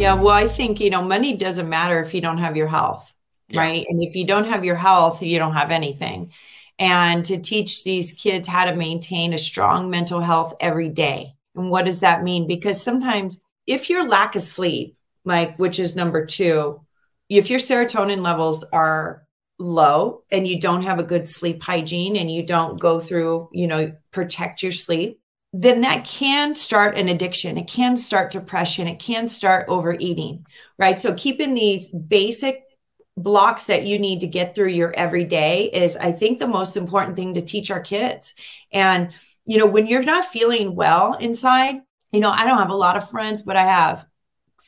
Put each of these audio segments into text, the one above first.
Yeah, well, I think, you know, money doesn't matter if you don't have your health, yeah. right? And if you don't have your health, you don't have anything. And to teach these kids how to maintain a strong mental health every day. And what does that mean? Because sometimes if your lack of sleep, like which is number two, if your serotonin levels are low and you don't have a good sleep hygiene and you don't go through, you know, protect your sleep, then that can start an addiction. It can start depression. It can start overeating, right? So, keeping these basic blocks that you need to get through your everyday is, I think, the most important thing to teach our kids. And, you know, when you're not feeling well inside, you know, I don't have a lot of friends, but I have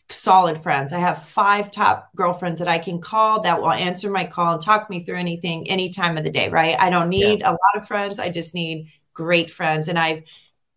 solid friends. I have five top girlfriends that I can call that will answer my call and talk me through anything any time of the day, right? I don't need yeah. a lot of friends. I just need great friends. And I've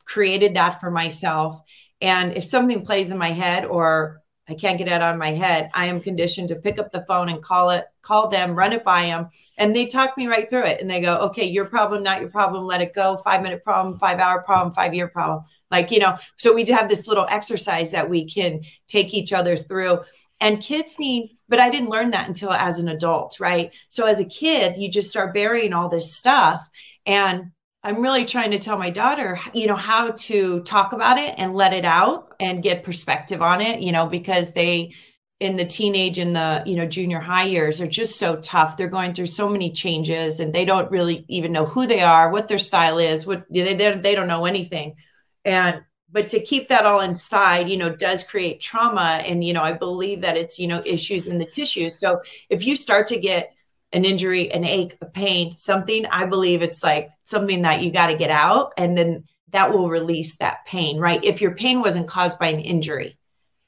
created that for myself. And if something plays in my head or I can't get it out of my head, I am conditioned to pick up the phone and call it, call them, run it by them. And they talk me right through it. And they go, okay, your problem, not your problem, let it go. Five minute problem, five hour problem, five year problem. Like, you know, so we have this little exercise that we can take each other through. And kids need, but I didn't learn that until as an adult, right? So as a kid, you just start burying all this stuff. And I'm really trying to tell my daughter, you know, how to talk about it and let it out and get perspective on it, you know, because they in the teenage and the, you know, junior high years are just so tough. They're going through so many changes and they don't really even know who they are, what their style is, what they they, don't know anything. And but to keep that all inside you know does create trauma and you know i believe that it's you know issues in the tissues so if you start to get an injury, an ache, a pain, something, I believe it's like something that you got to get out and then that will release that pain, right? If your pain wasn't caused by an injury.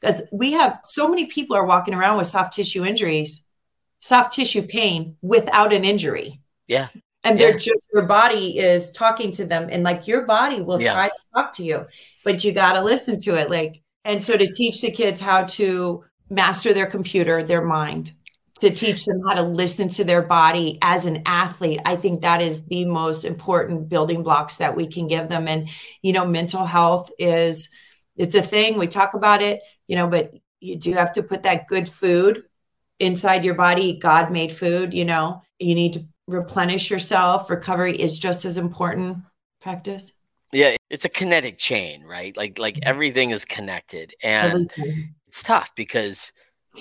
Because we have so many people are walking around with soft tissue injuries, soft tissue pain without an injury. Yeah. And they're yeah. just their body is talking to them. And like your body will yeah. try to talk to you, but you got to listen to it. Like, and so to teach the kids how to master their computer, their mind, to teach them how to listen to their body as an athlete. I think that is the most important building blocks that we can give them. And you know mental health is it's a thing. We talk about it you know but you do have to put that good food inside your body. God made food you know. You need to replenish yourself. Recovery is just as important. Practice. Yeah it's a kinetic chain right? Like like everything is connected. And everything. it's tough because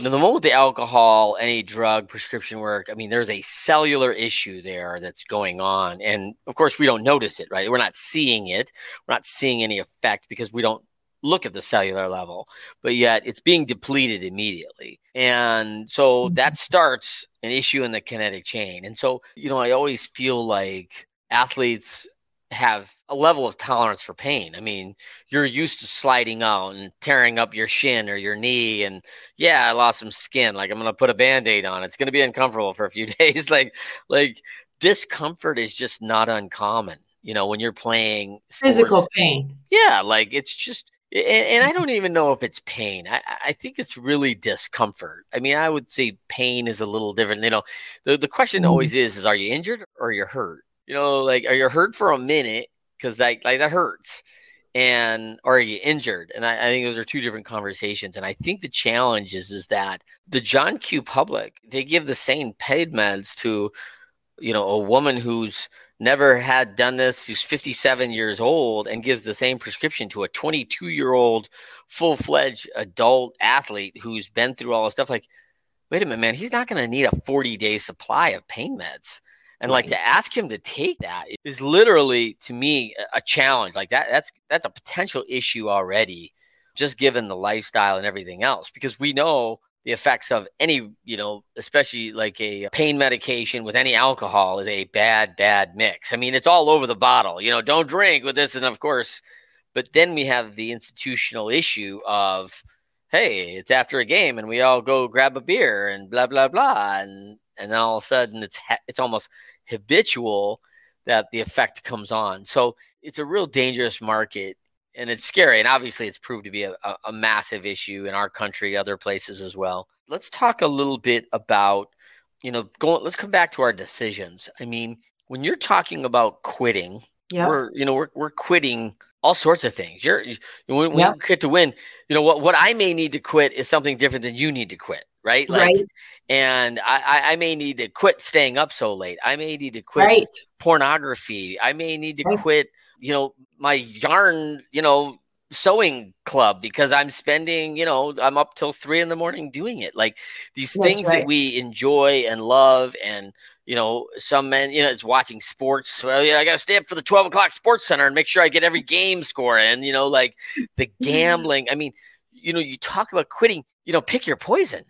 the moment the alcohol, any drug, prescription work, I mean, there's a cellular issue there that's going on. And of course, we don't notice it, right? We're not seeing it. We're not seeing any effect because we don't look at the cellular level, but yet it's being depleted immediately. And so that mm-hmm. starts an issue in the kinetic chain. And so, you know, I always feel like athletes have a level of tolerance for pain. I mean, you're used to sliding out and tearing up your shin or your knee. And yeah, I lost some skin. Like I'm gonna put a band-aid on. It's gonna be uncomfortable for a few days. like, like discomfort is just not uncommon, you know, when you're playing sports. physical pain. Yeah, like it's just and, and, I don't even know if it's pain. I, I, think it's really discomfort. I mean, I would say pain is a little different. You know, the, the question mm. always is, is are you injured or you're hurt? You know, like are you hurt for a minute? Because like like that hurts, and are you injured? And I, I, think those are two different conversations. And I think the challenge is is that the John Q. Public they give the same paid meds to, you know, a woman who's never had done this who's 57 years old and gives the same prescription to a 22 year old full-fledged adult athlete who's been through all this stuff. Like wait a minute man he's not going to need a 40 day supply of pain meds And right. like to ask him to take that is literally to me a challenge. Like that that's that's a potential issue already just given the lifestyle and everything else because we know the effects of any, you know, especially like a pain medication with any alcohol is a bad, bad mix. I mean, it's all over the bottle. You know, don't drink with this. And of course, but then we have the institutional issue of, hey, it's after a game and we all go grab a beer and blah blah blah, and and then all of a sudden it's it's almost habitual that the effect comes on. So it's a real dangerous market and it's scary. And obviously, it's proved to be a, a, massive issue in our country, other places as well. Let's talk a little bit about, you know, going. Let's come back to our decisions. I mean, when you're talking about quitting, yeah, we're you know we're we're quitting all sorts of things. You're you, when, when yep. you quit to win. You know what? What I may need to quit is something different than you need to quit. Right. Like, right. And I, I may need to quit staying up so late. I may need to quit right. pornography. I may need to right. quit you know, my yarn, you know, sewing club because I'm spending, you know, I'm up till three in the morning doing it. Like these That's things right. that we enjoy and love and you know, some men, you know, it's watching sports. Well, yeah, I got to stay up for the 12 o'clock sports center and make sure I get every game score in, you know, like the gambling. I mean, you know, you talk about quitting, you know, pick your poison,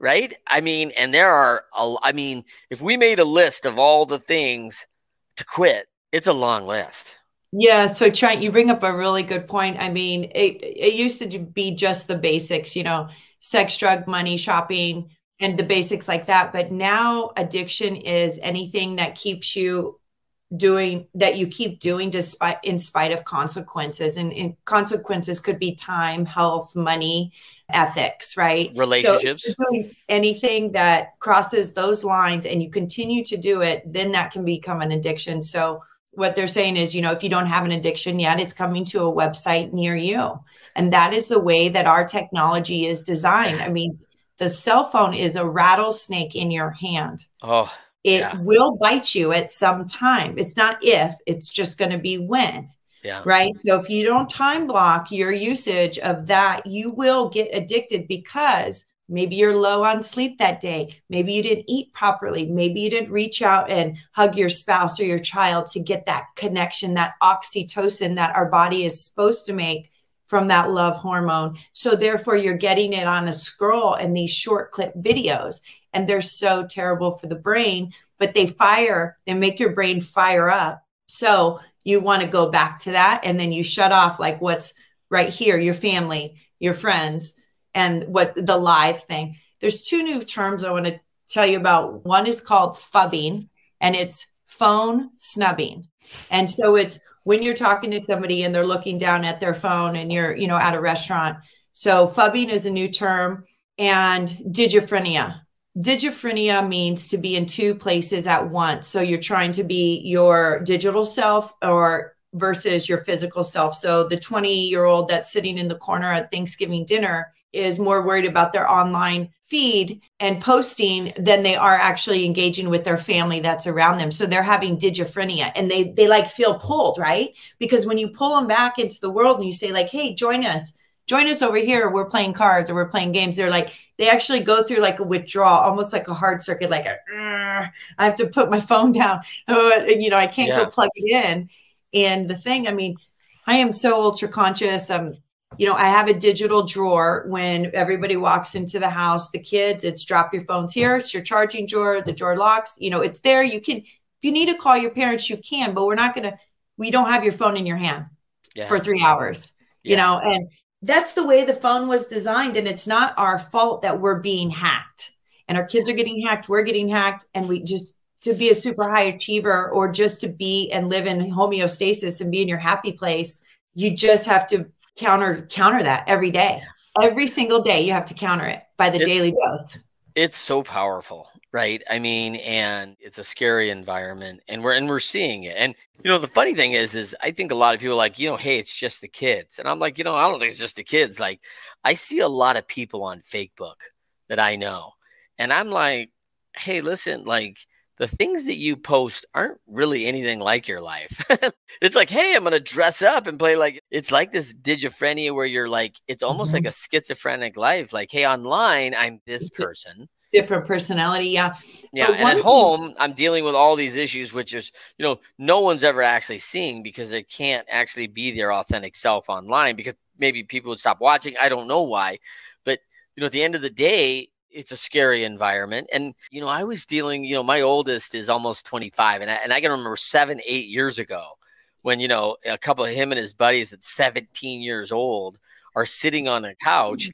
right? I mean, and there are, a, I mean, if we made a list of all the things to quit, it's a long list. Yeah, so Trent, you bring up a really good point. I mean, it it used to be just the basics, you know, sex, drug, money, shopping, and the basics like that. But now addiction is anything that keeps you doing that you keep doing despite in spite of consequences. And, and consequences could be time, health, money, ethics, right? Relationships. So doing anything that crosses those lines and you continue to do it, then that can become an addiction. So what they're saying is, you know, if you don't have an addiction yet, it's coming to a website near you. And that is the way that our technology is designed. I mean, the cell phone is a rattlesnake in your hand. Oh, it yeah. will bite you at some time. It's not if, it's just going to be when. Yeah. Right. So if you don't time block your usage of that, you will get addicted because Maybe you're low on sleep that day. Maybe you didn't eat properly. Maybe you didn't reach out and hug your spouse or your child to get that connection, that oxytocin that our body is supposed to make from that love hormone. So therefore you're getting it on a scroll and these short clip videos and they're so terrible for the brain, but they fire, they make your brain fire up. So you want to go back to that and then you shut off like what's right here, your family, your friends, and what the live thing. There's two new terms I want to tell you about. One is called phubbing, and it's phone snubbing. And so it's when you're talking to somebody and they're looking down at their phone and you're, you know, at a restaurant. So phubbing is a new term and digiphrenia. Digiphrenia means to be in two places at once. So you're trying to be your digital self or versus your physical self. So the 20 year old that's sitting in the corner at Thanksgiving dinner is more worried about their online feed and posting than they are actually engaging with their family that's around them. So they're having digiphrenia and they they like feel pulled, right? Because when you pull them back into the world and you say like, "Hey, join us." Join us over here. We're playing cards or we're playing games. They're like, they actually go through like a withdrawal, almost like a hard circuit, like a, I have to put my phone down. You know, I can't yeah. go plug it in and the thing, I mean, I am so ultra conscious. Um, you know, I have a digital drawer when everybody walks into the house, the kids, it's drop your phones here, it's your charging drawer, the drawer locks, you know, it's there. You can, if you need to call your parents, you can, but we're not going to, we don't have your phone in your hand yeah. for three hours, yeah. you know, and that's the way the phone was designed. And it's not our fault that we're being hacked. And our kids are getting hacked, we're getting hacked, and we just, to be a super high achiever or just to be and live in homeostasis and be in your happy place you just have to counter counter that every day. Every single day you have to counter it by the it's, daily dose. it's so powerful right i mean and it's a scary environment and we're and we're seeing it and you know the funny thing is is i think a lot of people like you know hey it's just the kids and i'm like you know i don't think it's just the kids like i see a lot of people on facebook that i know and i'm like hey listen like the things that you post aren't really anything like your life. it's like, hey, I'm gonna dress up and play like it's like this digiphrenia where you're like, it's almost mm-hmm. like a schizophrenic life. Like, hey, online, I'm this person. Different personality. Yeah. Yeah. But and at home, I'm dealing with all these issues, which is, you know, no one's ever actually seeing because they can't actually be their authentic self online because maybe people would stop watching. I don't know why. But, you know, at the end of the day, it's a scary environment. And, you know, I was dealing, you know, my oldest is almost 25. And I, and I can remember seven, eight years ago when, you know, a couple of him and his buddies at 17 years old are sitting on a couch. Mm.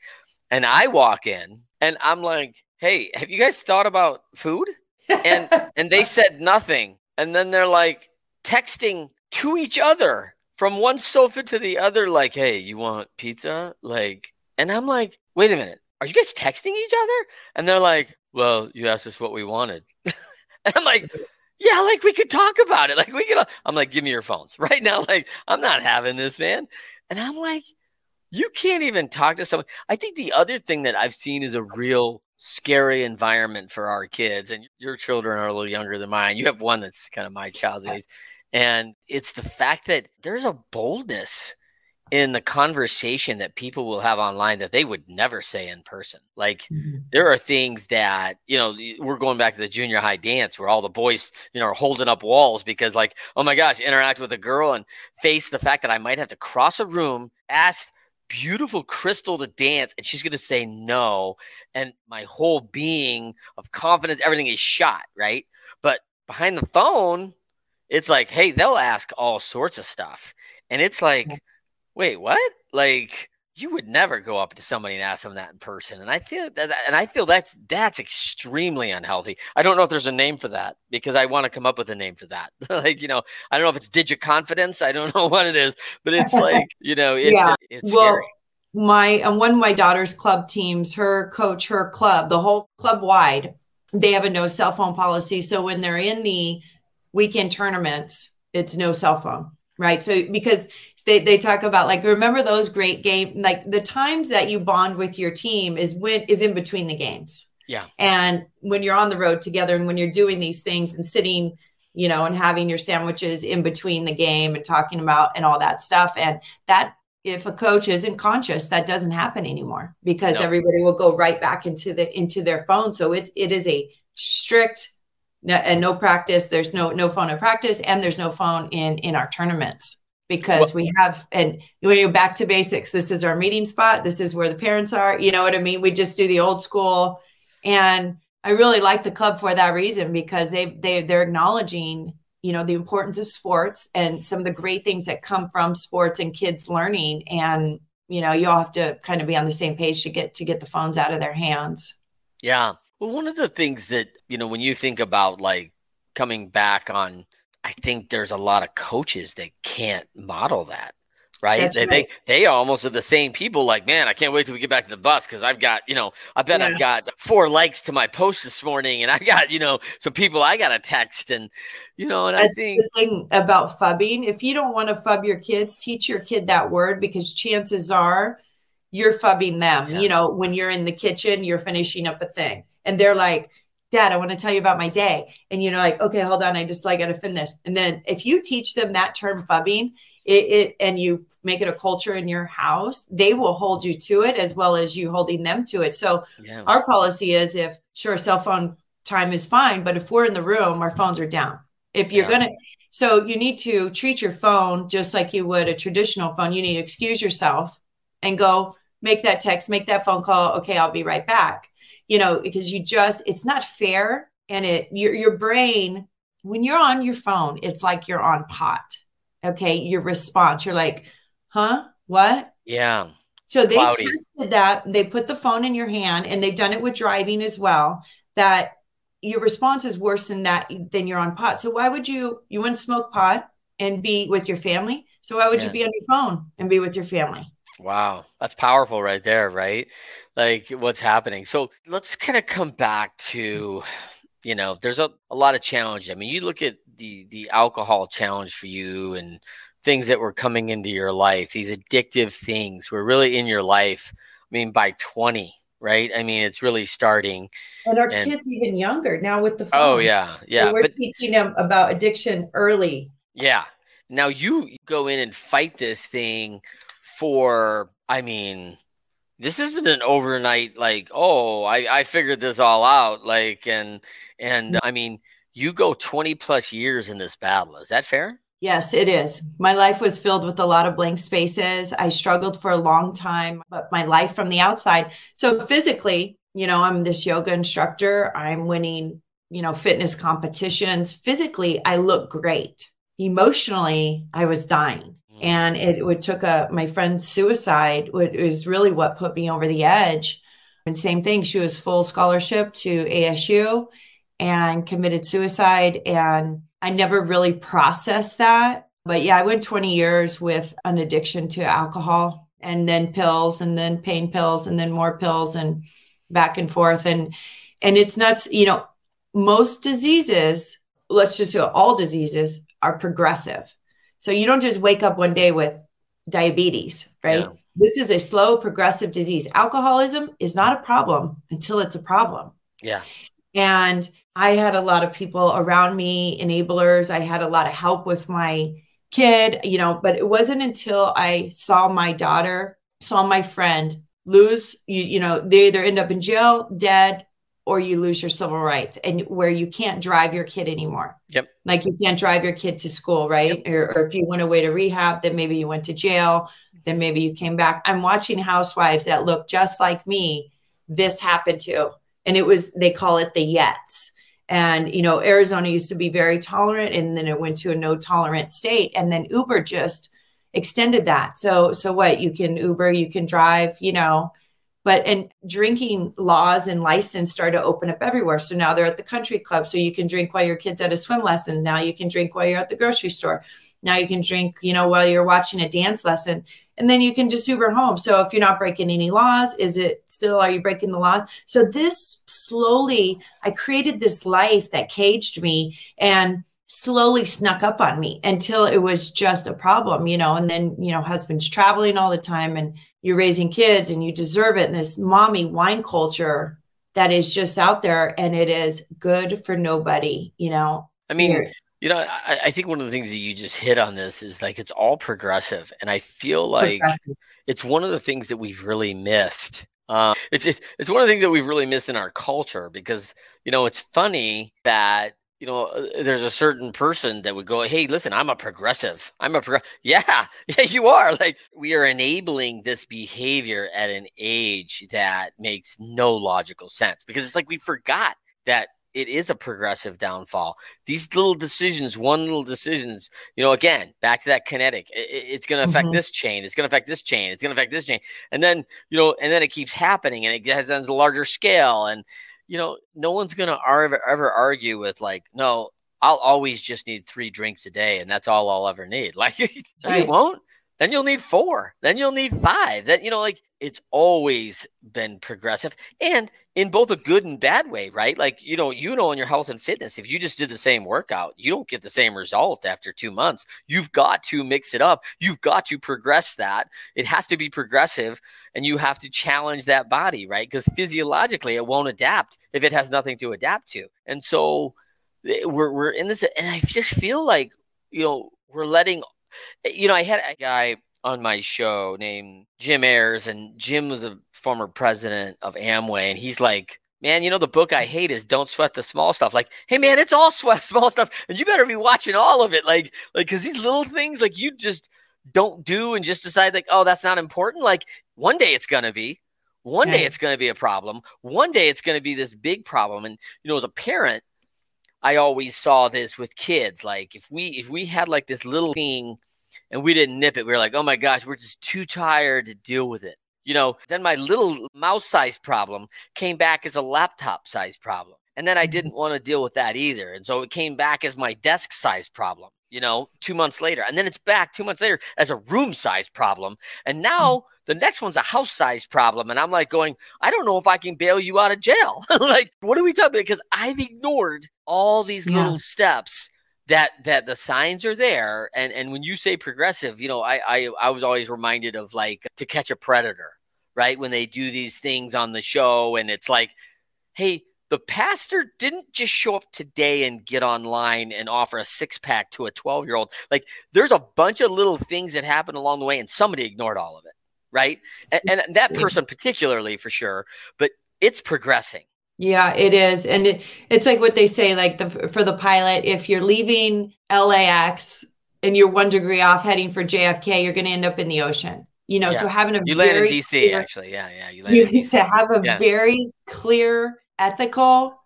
And I walk in and I'm like, hey, have you guys thought about food? And and they said nothing. And then they're like texting to each other from one sofa to the other, like, hey, you want pizza? Like, and I'm like, wait a minute, are you guys texting each other? And they're like, well, you asked us what we wanted. and I'm like, yeah, like we could talk about it. Like we could, I'm like, give me your phones right now. Like, I'm not having this, man. And I'm like, you can't even talk to someone. I think the other thing that I've seen is a real scary environment for our kids. And your children are a little younger than mine. You have one that's kind of my child's age. And it's the fact that there's a boldness in the conversation that people will have online that they would never say in person. Like mm-hmm. there are things that, you know, we're going back to the junior high dance where all the boys, you know, are holding up walls because like, oh my gosh, interact with a girl and face the fact that I might have to cross a room, ask beautiful crystal to dance and she's going to say no and my whole being of confidence everything is shot right? But behind the phone it's like hey they'll ask all sorts of stuff and it's like wait what? Like you would never go up to somebody and ask them that in person and i feel that and i feel that's that's extremely unhealthy. I don't know if there's a name for that because i want to come up with a name for that. Like you know i don't know if it's digit confidence i don't know what it is but it's like you know it's, yeah. it's well, scary. my um, one of my daughter's club teams her coach her club the whole club wide they have a no cell phone policy so when they're in the weekend tournaments it's no cell phone right? So because they, they talk about like remember those great game like the times that you bond with your team is when is in between the games. Yeah. And when you're on the road together and when you're doing these things and sitting you know and having your sandwiches in between the game and talking about and all that stuff. And that if a coach isn't conscious that doesn't happen anymore because nope. everybody will go right back into the into their phone. So it, it is a strict and no practice. There's no no phone in practice and there's no phone in in our tournaments because well, we have and when you're back to basics this is our meeting spot this is where the parents are you know what i mean? We just do the old school and i really like the club for that reason because they they they're acknowledging you know the importance of sports and some of the great things that come from sports and kids learning and you know you all have to kind of be on the same page to get to get the phones out of their hands. Yeah. Well one of the things that you know when you think about like coming back on I think there's a lot of coaches that can't model that. Right? They, right. they they almost are the same people. Like, man, I can't wait till we get back to the bus because I've got, you know, I bet yeah. I've got four likes to my post this morning, and I got, you know, some people I got to text, and you know, and That's I think the thing about phubbing. If you don't want to phub your kids, teach your kid that word because chances are you're phubbing them. Yeah. You know, when you're in the kitchen, you're finishing up a thing, and they're like, dad i want to tell you about my day. And you know like okay hold on i just like gotta finish and then if you teach them that term phubbing it, it, and you make it a culture in your house they will hold you to it as well as you holding them to it. So yeah. our policy is if sure cell phone time is fine but if we're in the room our phones are down. If you're yeah. gonna so you need to treat your phone just like you would a traditional phone. You need to excuse yourself and go make that text make that phone call okay i'll be right back you know, because you just, it's not fair. And it, your, your brain, when you're on your phone, it's like you're on pot. Okay. Your response, you're like, huh? What? Yeah. So Cloudy. tested that. They put the phone in your hand and they've done it with driving as well. That your response is worse than that than you're on pot. So why would you you wouldn't smoke pot and be with your family? So why would yeah. you be on your phone and be with your family? Wow, that's powerful right there, right? Like what's happening. So let's kind of come back to, you know, there's a, a lot of challenge. I mean, you look at the the alcohol challenge for you and things that were coming into your life, these addictive things were really in your life. I mean, by 20, right? I mean, it's really starting. And our and, kids even younger now with the oh, phones. Oh yeah, yeah. So we're but, teaching them about addiction early. Yeah. Now you go in and fight this thing for, I mean, this isn't an overnight like oh I, I figured this all out like and and i mean you go 20 plus years in this battle. Is that fair? Yes it is. My life was filled with a lot of blank spaces. I struggled for a long time but my life from the outside so physically you know i'm this yoga instructor. I'm winning you know fitness competitions. Physically i look great. Emotionally i was dying Mm-hmm. and it, it took a my friend's suicide was is really what put me over the edge. And same thing she was full scholarship to asu and committed suicide and i never really processed that. But yeah i went 20 years with an addiction to alcohol and then pills and then pain pills and then more pills and back and forth. And and it's nuts you know most diseases let's just say all diseases are progressive so you don't just wake up one day with diabetes, right? Yeah. This is a slow progressive disease. Alcoholism is not a problem until it's a problem. Yeah. And I had a lot of people around me, enablers. I had a lot of help with my kid, you know, but it wasn't until I saw my daughter, saw my friend lose, you, you know, they either end up in jail, dead, or you lose your civil rights and where you can't drive your kid anymore. Yep. Like you can't drive your kid to school, right? Yep. Or, or, if you went away to rehab, then maybe you went to jail, then maybe you came back. I'm watching housewives that look just like me. This happened to, and it was, they call it the Yets. And, you know, Arizona used to be very tolerant and then it went to a no tolerant state. And then Uber just extended that. So, so what? You can Uber, you can drive, you know, but and drinking laws and license started to open up everywhere. So now they're at the country club so you can drink while your kids at a swim lesson. Now you can drink while you're at the grocery store. Now you can drink you know while you're watching a dance lesson and then you can just uber home. So if you're not breaking any laws is it still are you breaking the laws? So this slowly i created this life that caged me and slowly snuck up on me until it was just a problem, you know. And then, you know, husband's traveling all the time and you're raising kids and you deserve it. And this mommy wine culture that is just out there and it is good for nobody, you know. I mean, Here. you know, I, I, think one of the things that you just hit on this is like it's all progressive. And I feel like it's one of the things that we've really missed. Uh, it's, it's one of the things that we've really missed in our culture because, you know, it's funny that you know, uh, there's a certain person that would go, "Hey, listen, I'm a progressive. I'm a pro." Yeah, yeah, you are. Like we are enabling this behavior at an age that makes no logical sense because it's like we forgot that it is a progressive downfall. These little decisions, one little decisions, you know, again, back to that kinetic. It, it's going to affect mm-hmm. this chain. It's going to affect this chain. It's going to affect this chain, and then you know, and then it keeps happening, and it has on a larger scale, and you know, no one's going to ever, ever argue with like, no, I'll always just need three drinks a day and that's all I'll ever need. Like, right. you won't. Then you'll need four. Then you'll need five. Then, you know, like it's always been progressive and in both a good and bad way, right? Like, you know, you know, in your health and fitness, if you just did the same workout, you don't get the same result after two months. You've got to mix it up. You've got to progress that. It has to be progressive and you have to challenge that body, right? Because physiologically, it won't adapt if it has nothing to adapt to. And so eh, we're, we're in this, and I just feel like, you know, we're letting Eh, you know, I had a guy on my show named Jim Ayers, and Jim was a former president of Amway, and he's like, man, you know, the book I hate is Don't Sweat the Small Stuff. Like, hey, man, it's all sweat small stuff, and you better be watching all of it. Like, like, because these little things, like, you just don't do and just decide, like, oh, that's not important. Like, one day it's gonna be. One day it's going to be a problem. One day it's going to be this big problem. And you know, as a parent, I always saw this with kids. Like if we if we had like this little thing and we didn't nip it. We were like, oh my gosh, we're just too tired to deal with it. You know, then my little mouse size problem came back as a laptop size problem. And then I mm-hmm. didn't want to deal with that either. And so it came back as my desk size problem, you know, two months later. And then it's back two months later as a room size problem. And now mm-hmm. the next one's a house size problem. And I'm like going, I don't know if I can bail you out of jail. like, what are we talking about? Because I've ignored all these yeah. little steps that that the signs are there and and when you say progressive you know I, I i was always reminded of like to catch a predator right when they do these things on the show and it's like hey the pastor didn't just show up today and get online and offer a six pack to a 12 year old like there's a bunch of little things that happen along the way and somebody ignored all of it right? And, and that person particularly for sure, but it's progressing. Yeah, it is. And it, it's like what they say, like the, for the pilot, if you're leaving LAX and you're one degree off heading for JFK, you're going to end up in the ocean. You know, yeah. so having a you land in DC clear, actually, yeah, yeah, you, you need to have a yeah. very clear, ethical,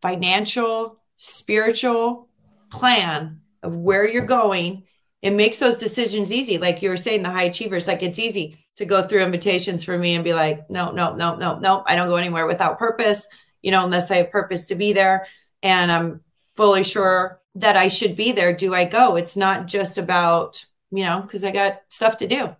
financial, spiritual plan of where you're going. It makes those decisions easy. Like you were saying, the high achievers, like it's easy to go through invitations for me and be like, no, no, no, no, no, I don't go anywhere without purpose, you know, unless I have purpose to be there. And I'm fully sure that I should be there. Do I go? It's not just about, you know, because I got stuff to do.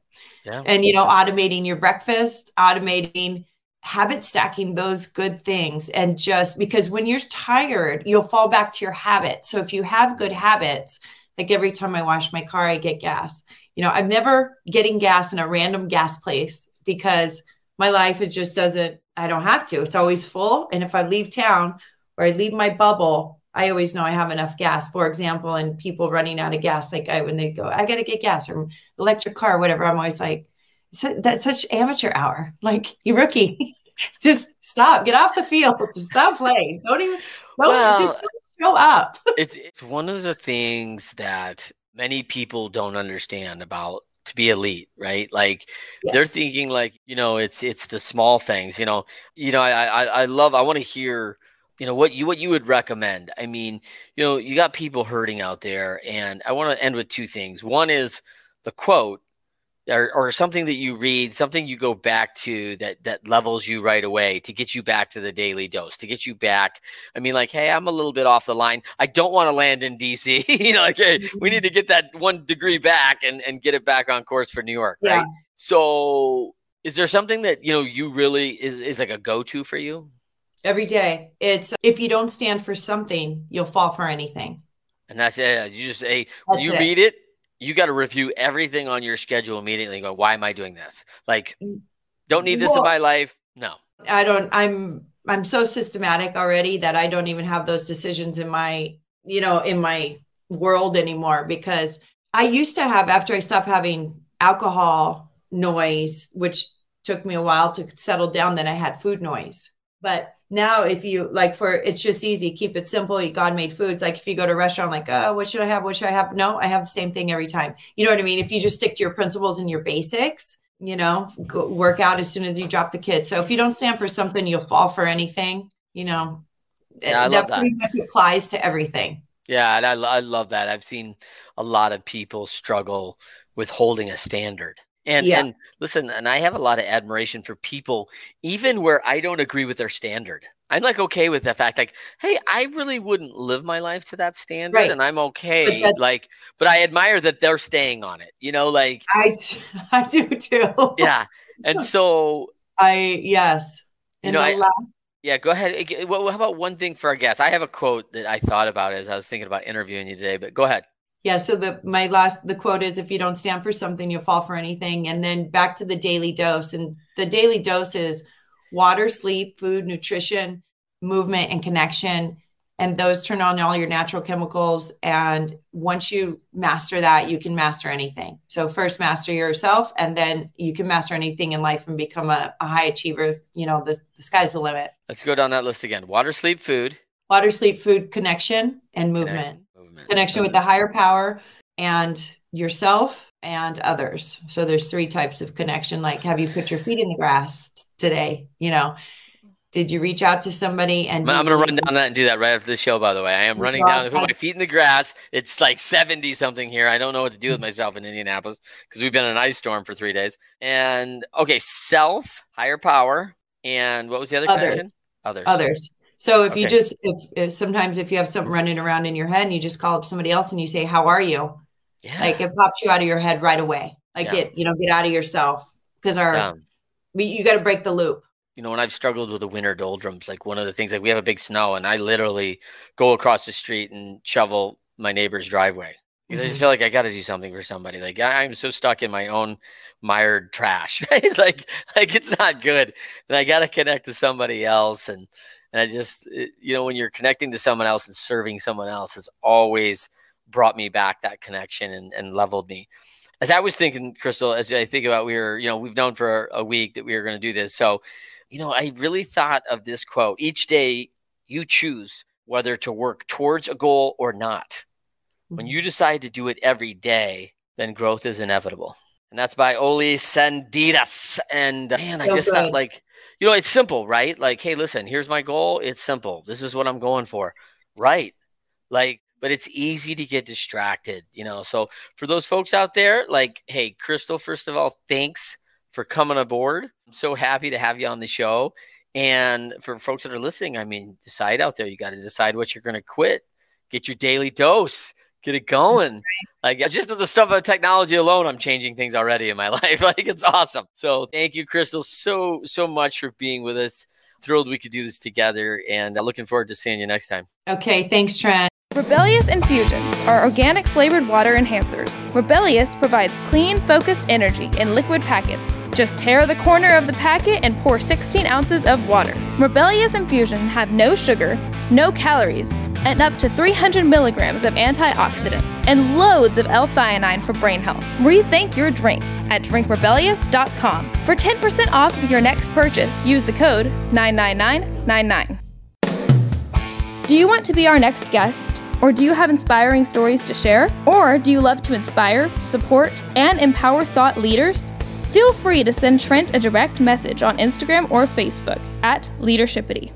Yeah. And, you know, automating your breakfast, automating habit stacking those good things. And just because when you're tired, you'll fall back to your habits. So if you have good habits, like every time I wash my car, I get gas. You know, I'm never getting gas in a random gas place because my life, it just doesn't, I don't have to. It's always full. And if I leave town or I leave my bubble, I always know I have enough gas, for example, and people running out of gas, like I, when they go, I got to get gas or electric car, whatever. I'm always like, that's such amateur hour. Like you rookie, just stop, get off the field, just stop playing. Don't even, don't well, just show up. it's, it's one of the things that many people don't understand about to be elite, right? Like yes. they're thinking like, you know, it's, it's the small things, you know, you know, I, I, I love, I want to hear, you know what you what you would recommend i mean you know you got people hurting out there and i want to end with two things one is the quote or, or something that you read something you go back to that that levels you right away to get you back to the daily dose to get you back i mean like hey i'm a little bit off the line i don't want to land in dc you know like hey we need mm-hmm. to get that one degree back and and get it back on course for new york right yeah. so is there something that you know you really is, is like a go-to for you every day. It's if you don't stand for something, you'll fall for anything. And that's it. You just hey, you it. read it, you got to review everything on your schedule immediately. go, why am I doing this? Like, mm. don't need this well, in my life. No, I don't. I'm I'm so systematic already that I don't even have those decisions in my you know in my world anymore because I used to have after I stopped having alcohol noise, which took me a while to settle down. Then I had food noise but now, if you like, for it's just easy, keep it simple. God made foods. Like if you go to a restaurant, like, oh, what should I have? What should I have? No, I have the same thing every time. You know what I mean? If you just stick to your principles and your basics, you know, go, work out as soon as you drop the kids. So if you don't stand for something, you'll fall for anything. You know, yeah, that, that pretty much applies to everything. Yeah, and I, I love that. I've seen a lot of people struggle with holding a standard. And yeah. and listen, and I have a lot of admiration for people, even where I don't agree with their standard. I'm like okay with the fact, like, hey, I really wouldn't live my life to that standard, right. and I'm okay. But like, but I admire that they're staying on it. You know, like I, I do too. yeah, and so I yes, you know, I, last yeah, go ahead. Well, how about one thing for our guests? I have a quote that I thought about as I was thinking about interviewing you today, but go ahead yeah so the my last the quote is if you don't stand for something you'll fall for anything. And then back to the daily dose and the daily dose is water sleep food nutrition movement and connection. And those turn on all your natural chemicals and once you master that you can master anything. So first master yourself and then you can master anything in life and become a, a high achiever. You know the, the sky's the limit. Let's go down that list again. Water sleep food. Water sleep food connection and movement. Connection. movement. Connection with the higher power and yourself and others. So there's three types of connection. Like, have you put your feet in the grass today? You know, did you reach out to somebody and i'm gonna run down that and do that right after the show by the way. I am oh running down. put my feet in the grass? It's like 70 something here. I don't know what to do with myself in indianapolis because we've been in an ice storm for three days. And okay self higher power and what was the other others. connection? others. Others so if okay. you just if, if, sometimes if you have something running around in your head and you just call up somebody else and you say, "How are you?" Yeah. Like it pops you out of your head right away. Like yeah. get you know get out of yourself because our yeah. you got to break the loop. You know, when I've struggled with the winter doldrums, like one of the things, like we have a big snow, and I literally go across the street and shovel my neighbor's driveway because mm-hmm. I just feel like I got to do something for somebody. Like I, am so stuck in my own mired trash, right? like, like it's not good, and I got to connect to somebody else. And and I just, it, you know, when you're connecting to someone else and serving someone else, it's always brought me back that connection and, and leveled me. as I was thinking, Crystal, as I think about we were, you know, we've known for a week that we were going to do this. So, you know, I really thought of this quote each day you choose whether to work towards a goal or not. When mm-hmm. you decide to do it every day, then growth is inevitable. And that's by Oli Sendidas. And uh, man, I just thought like, you know, it's simple, right? Like, hey, listen, here's my goal. It's simple. This is what I'm going for. Right. Like, but it's easy to get distracted, you know. So for those folks out there, like, hey, Crystal, first of all, thanks for coming aboard. I'm so happy to have you on the show. And for folks that are listening, I mean, decide out there. You got to decide what you're going to quit. Get your daily dose. Get it going. Like just the stuff of technology alone, I'm changing things already in my life. like it's awesome. So thank you, Crystal, so so much for being with us. Thrilled we could do this together, and looking forward to seeing you next time. Okay, thanks, Trent. Rebellious Infusions are organic flavored water enhancers. Rebellious provides clean, focused energy in liquid packets. Just tear the corner of the packet and pour 16 ounces of water. Rebellious Infusions have no sugar, no calories, and up to 300 milligrams of antioxidants and loads of L-theanine for brain health. Rethink your drink at drinkrebellious.com. For 10% off of your next purchase, use the code 99999. Do you want to be our next guest? Or do you have inspiring stories to share? Or do you love to inspire, support, and empower thought leaders? Feel free to send Trent a direct message on Instagram or Facebook at Leadershipity.